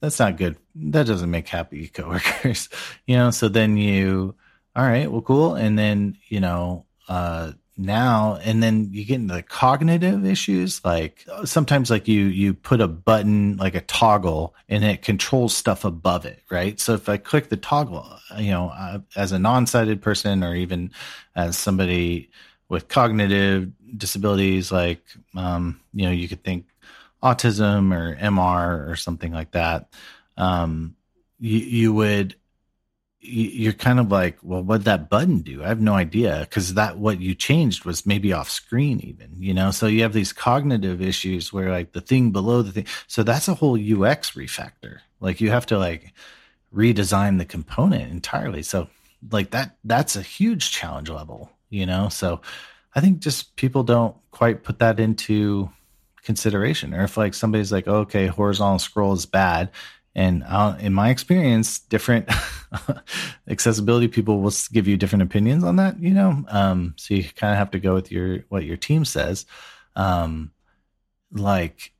that's not good. That doesn't make happy coworkers, you know. So then you, all right, well, cool, and then you know, uh, now and then you get into the cognitive issues. Like sometimes, like you you put a button like a toggle, and it controls stuff above it, right? So if I click the toggle, you know, uh, as a non-sighted person or even as somebody with cognitive disabilities, like um, you know, you could think autism or MR or something like that, um, you, you would, you're kind of like, well, what'd that button do? I have no idea. Cause that, what you changed was maybe off screen even, you know? So you have these cognitive issues where like the thing below the thing. So that's a whole UX refactor. Like you have to like redesign the component entirely. So like that, that's a huge challenge level, you know? So I think just people don't quite put that into, consideration or if like somebody's like oh, okay horizontal scroll is bad and uh, in my experience different accessibility people will give you different opinions on that you know um so you kind of have to go with your what your team says um like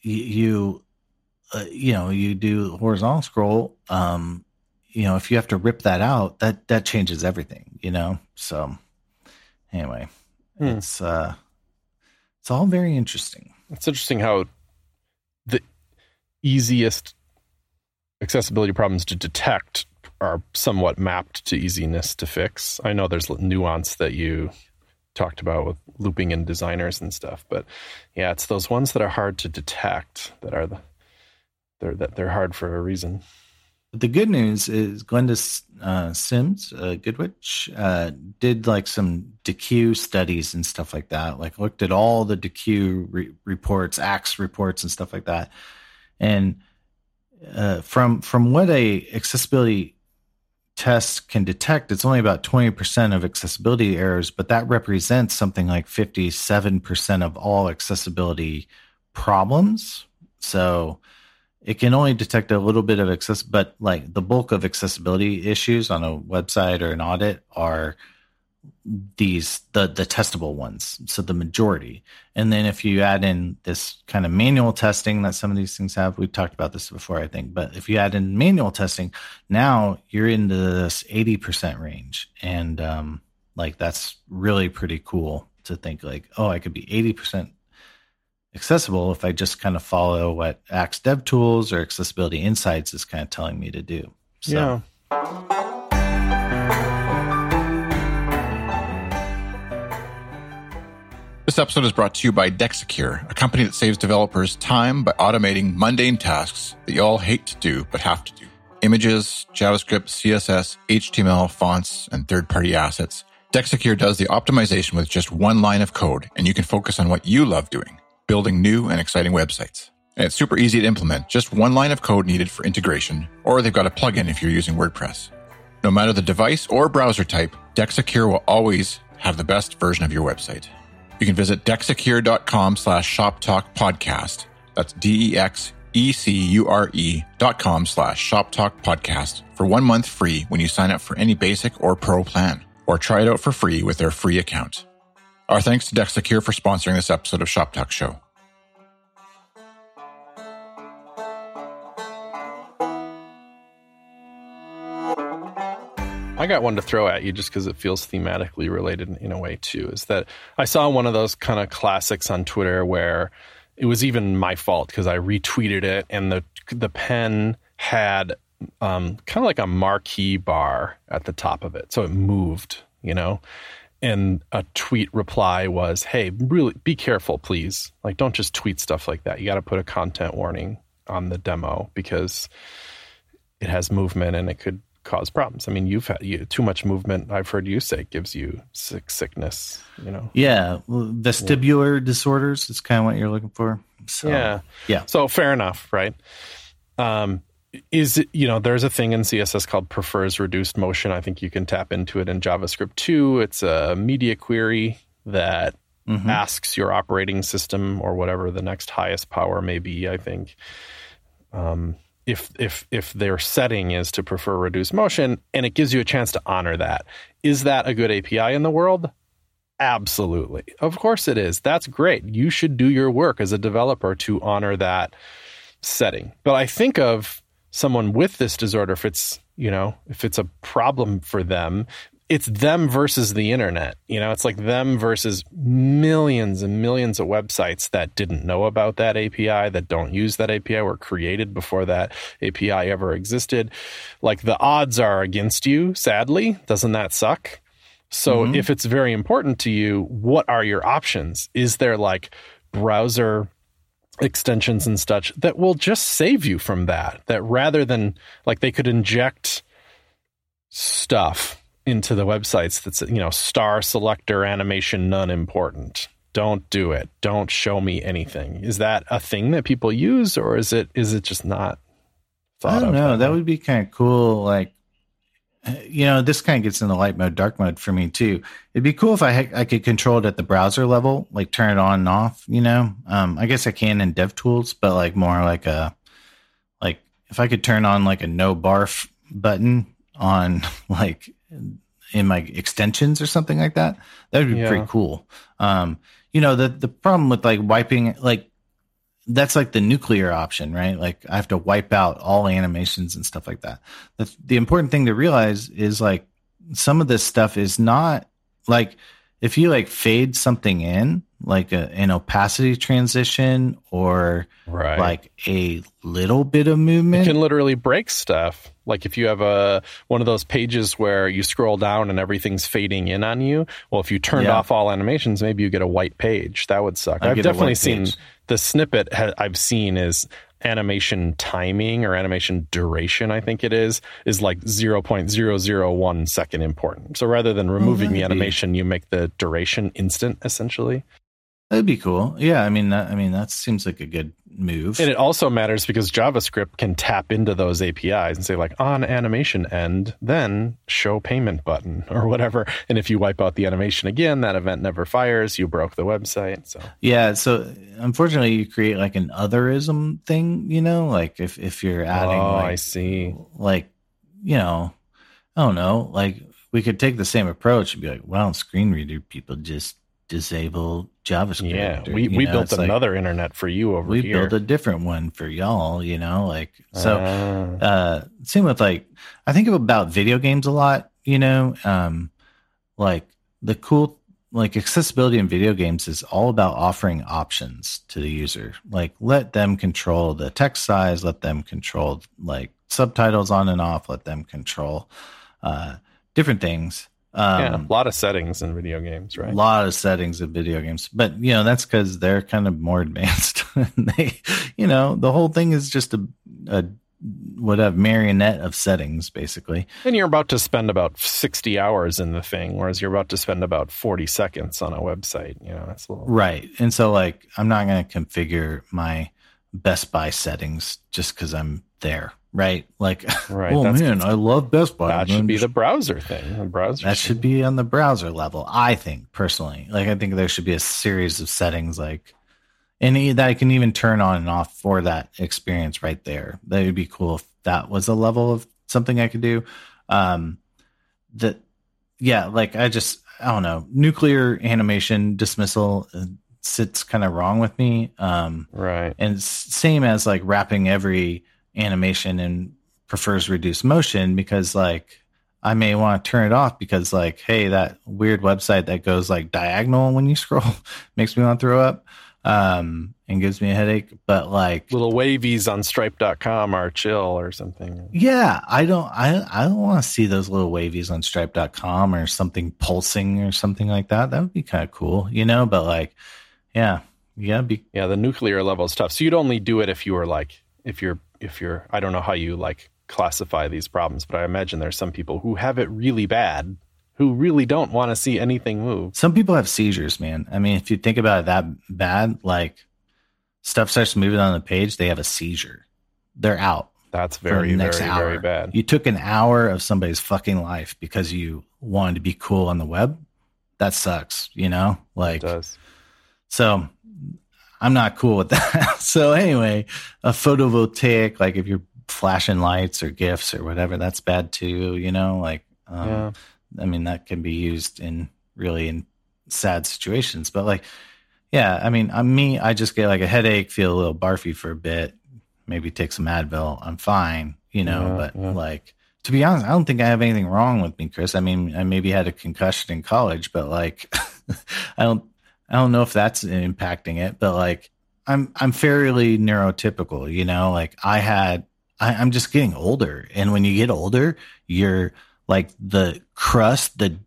you uh, you know you do horizontal scroll um you know if you have to rip that out that that changes everything you know so anyway Hmm. it's uh it's all very interesting. It's interesting how the easiest accessibility problems to detect are somewhat mapped to easiness to fix. I know there's nuance that you talked about with looping in designers and stuff, but yeah, it's those ones that are hard to detect that are the they're that they're hard for a reason. The good news is Glenda uh, Sims uh, Goodwitch uh, did like some Deque studies and stuff like that. Like looked at all the Deque re- reports, AX reports, and stuff like that. And uh, from from what a accessibility test can detect, it's only about twenty percent of accessibility errors, but that represents something like fifty seven percent of all accessibility problems. So it can only detect a little bit of access, but like the bulk of accessibility issues on a website or an audit are these the the testable ones so the majority. And then if you add in this kind of manual testing that some of these things have we've talked about this before i think but if you add in manual testing now you're into this 80% range. And um like that's really pretty cool to think like oh i could be 80% accessible if i just kind of follow what axe dev tools or accessibility insights is kind of telling me to do. So yeah This episode is brought to you by Dexecure, a company that saves developers time by automating mundane tasks that you all hate to do but have to do. Images, JavaScript, CSS, HTML, fonts, and third party assets. Dexecure does the optimization with just one line of code, and you can focus on what you love doing building new and exciting websites. And it's super easy to implement, just one line of code needed for integration, or they've got a plugin if you're using WordPress. No matter the device or browser type, Dexecure will always have the best version of your website. You can visit dexecure.com slash shop talk podcast. That's D E X E C U R E dot com slash shop talk podcast for one month free when you sign up for any basic or pro plan, or try it out for free with their free account. Our thanks to Dexecure for sponsoring this episode of Shop Talk Show. Got one to throw at you just because it feels thematically related in a way too. Is that I saw one of those kind of classics on Twitter where it was even my fault because I retweeted it and the the pen had um, kind of like a marquee bar at the top of it, so it moved, you know. And a tweet reply was, "Hey, really be careful, please. Like, don't just tweet stuff like that. You got to put a content warning on the demo because it has movement and it could cause problems. I mean, you've had you, too much movement. I've heard you say gives you sick sickness. You know. Yeah, vestibular yeah. disorders is kind of what you're looking for. So, yeah, yeah. So fair enough, right? Um, is it, you know there's a thing in css called prefers reduced motion i think you can tap into it in javascript too it's a media query that mm-hmm. asks your operating system or whatever the next highest power may be i think um, if if if their setting is to prefer reduced motion and it gives you a chance to honor that. Is that a good api in the world? Absolutely. Of course it is. That's great. You should do your work as a developer to honor that setting. But i think of someone with this disorder if it's you know if it's a problem for them it's them versus the internet. You know, it's like them versus millions and millions of websites that didn't know about that API, that don't use that API, were created before that API ever existed. Like the odds are against you, sadly. Doesn't that suck? So mm-hmm. if it's very important to you, what are your options? Is there like browser extensions and such that will just save you from that? That rather than like they could inject stuff into the websites that's you know star selector animation none important. Don't do it. Don't show me anything. Is that a thing that people use or is it is it just not i don't know. that, would be kind of cool like you know this kind of gets into light mode dark mode for me too. It'd be cool if i i could control it at the browser level like turn it on and off you know? Um i guess i can in dev tools but like more like a like if i could turn on like a no barf button on like in my extensions or something like that. That would be yeah. pretty cool. Um, you know, the the problem with like wiping like that's like the nuclear option, right? Like I have to wipe out all animations and stuff like that. The the important thing to realize is like some of this stuff is not like if you like fade something in, like a, an opacity transition or right. like a little bit of movement, it can literally break stuff. Like if you have a one of those pages where you scroll down and everything's fading in on you. Well, if you turned yeah. off all animations, maybe you get a white page. That would suck. i have definitely seen the snippet I've seen is animation timing or animation duration, I think it is, is like 0.001 second important. So rather than removing oh, the animation, you make the duration instant essentially. That'd be cool. Yeah, I mean, that, I mean, that seems like a good move. And it also matters because JavaScript can tap into those APIs and say like on animation end, then show payment button or whatever. And if you wipe out the animation again, that event never fires. You broke the website. So yeah. So unfortunately, you create like an otherism thing. You know, like if if you're adding, oh, like, I see, like you know, I don't know, like we could take the same approach and be like, well, screen reader people just disable JavaScript. Yeah, or, we, we know, built it's like, another internet for you over we here. built a different one for y'all, you know, like so Ah. uh same with like I think about video games a lot, you know. Um like the cool like accessibility in video games is all about offering options to the user. Like let them control the text size, let them control like subtitles on and off, let them control uh different things. Um yeah, a lot of settings in video games, right? a lot of settings in video games, but you know that's because they're kind of more advanced. they, you know, the whole thing is just a, a whatever marionette of settings, basically. And you're about to spend about 60 hours in the thing, whereas you're about to spend about 40 seconds on a website. You know, that's a little. Right, and so like I'm not going to configure my Best Buy settings just because I'm there. Right, like Right, oh man, I love Best Buy. That should be the browser thing. The browser. That should be on the browser level, I think personally. Like I think there should be a series of settings like any that I can even turn on and off for that experience right there. That would be cool if that was a level of something I could do. Um that yeah, like I just I don't know, nuclear animation dismissal uh, sits kind of wrong with me. Um Right. and same as like wrapping every animation and prefers reduced motion because like I may want to turn it off because like hey that weird website that goes like diagonal when you scroll makes me want to throw up um and gives me a headache but like Little wavies on stripe.com are chill or something. yeah I don't I I don't want to see those little wavies on stripe.com or something pulsing or something like that that would be kind of cool you know but like yeah gotta be Yeah, the nuclear level is tough. So you'd only do it if you were like, if you're, if you're, I don't know how you like classify these problems, but I imagine there's some people who have it really bad who really don't want to see anything move. Some people have seizures, man. I mean, if you think about it that bad, like stuff starts moving on the page, they have a seizure. They're out. That's very, very, next very bad. You took an hour of somebody's fucking life because you wanted to be cool on the web. That sucks, you know? It Like, does. so I'm not cool with that. so anyway, a photovoltaic, like if you're flashing lights or gifts or whatever, that's bad too, you know? Like, um, yeah. I mean, that can be used in really in sad situations. But like, yeah, I mean, I'm me, I just get like a headache, feel a little barfy for a bit, maybe take some Advil. I'm fine, you know. Yeah, but yeah. like, to be honest, I don't think I have anything wrong with me, Chris. I mean, I maybe had a concussion in college, but like, I don't, I don't know if that's impacting it. But like, I'm, I'm fairly neurotypical, you know. Like, I had, I, I'm just getting older, and when you get older, you're like the crust, the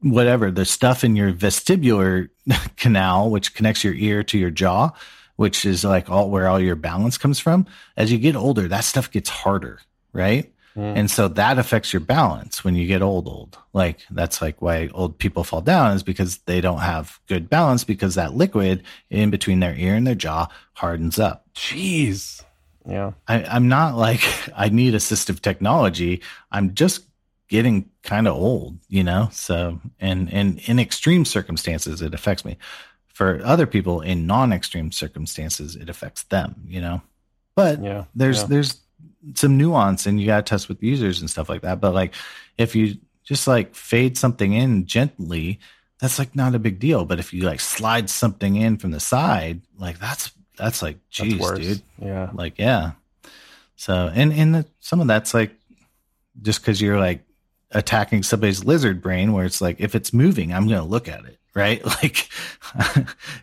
whatever, the stuff in your vestibular canal, which connects your ear to your jaw, which is like all where all your balance comes from. As you get older, that stuff gets harder, right? Mm. And so that affects your balance when you get old, old. Like that's like why old people fall down is because they don't have good balance because that liquid in between their ear and their jaw hardens up. Jeez. Yeah. I, I'm not like I need assistive technology. I'm just getting kind of old, you know. So, and and in extreme circumstances, it affects me. For other people, in non-extreme circumstances, it affects them, you know. But Yeah. there's yeah. there's some nuance, and you got to test with users and stuff like that. But like, if you just like fade something in gently, that's like not a big deal. But if you like slide something in from the side, like that's that's like, That's geez, worse. dude Yeah. like yeah so and and the, some of that's like just because you're like attacking somebody's lizard brain where it's like if it's moving i'm gonna look at it right like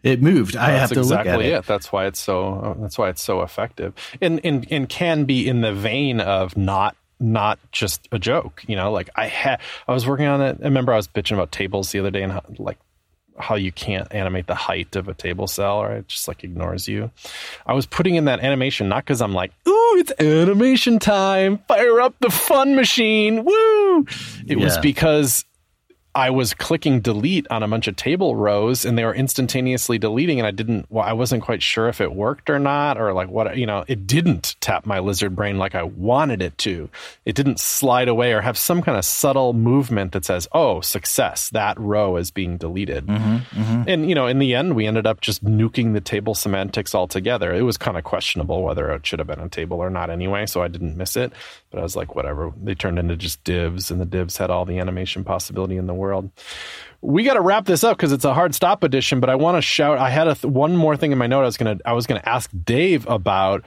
it moved i have to exactly look at it, That's why it's so. That's why it's so effective, and and and can be in the vein of not not just a joke. You know, like I had I was working on it. I remember I was bitching about tables the other day and how, like how you can't animate the height of a table cell or it just like ignores you. I was putting in that animation not because I'm like, ooh, it's animation time, fire up the fun machine, woo. It was because I was clicking delete on a bunch of table rows and they were instantaneously deleting and I didn't well I wasn't quite sure if it worked or not or like what you know it didn't tap my lizard brain like I wanted it to. It didn't slide away or have some kind of subtle movement that says, "Oh, success. That row is being deleted." Mm-hmm, mm-hmm. And you know, in the end we ended up just nuking the table semantics altogether. It was kind of questionable whether it should have been a table or not anyway, so I didn't miss it. But I was like, whatever. They turned into just divs and the divs had all the animation possibility in the world world. We got to wrap this up because it's a hard stop edition. But I want to shout. I had a th- one more thing in my note. I was gonna I was gonna ask Dave about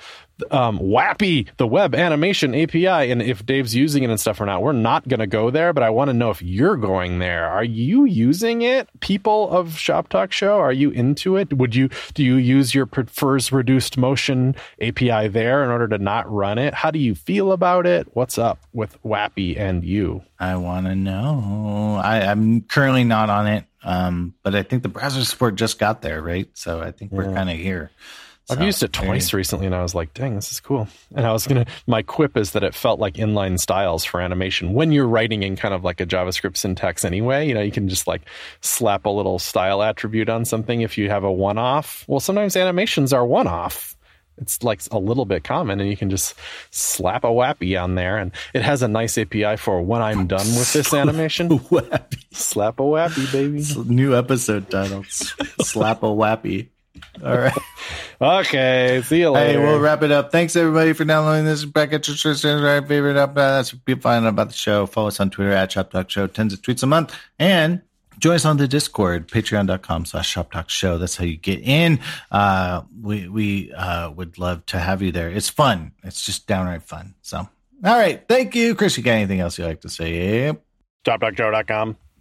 um, WAAPI, the web animation API, and if Dave's using it and stuff or not. We're not going to go there, but I want to know if you're going there. Are you using it? People of Shop Talk Show, are you into it? Would you do you use your prefers reduced motion API there in order to not run it? How do you feel about it? What's up with WAAPI and you? I want to know. I, I'm currently not on it, um, but I think the browser support just got there, right? So I think we're kind of here. I've used it twice recently and I was like, dang, this is cool. And I was going to, my quip is that it felt like inline styles for animation. When you're writing in kind of like a JavaScript syntax anyway, you know, you can just like slap a little style attribute on something if you have a one off. Well, sometimes animations are one off. It's like a little bit common and you can just slap a WAAPI on there. And it has a nice API for when I'm done with this animation. WAAPI. Slap a WAAPI, baby. New episode title. slap a WAAPI. All right. okay. See you later. Hey, we'll wrap it up. Thanks everybody for downloading this. Back at your favorite up. That's what people find out about the show. Follow us on Twitter at Shop Talk Show. Tens of tweets a month. And join us on the Discord, patreon.com slash Shop Talk Show. That's how you get in. Uh, we, we, uh, would love to have you there. It's fun. It's just downright fun. So, all right. Thank you. Chris, you got anything else you'd like to say? yep. ShopTalkShow.com.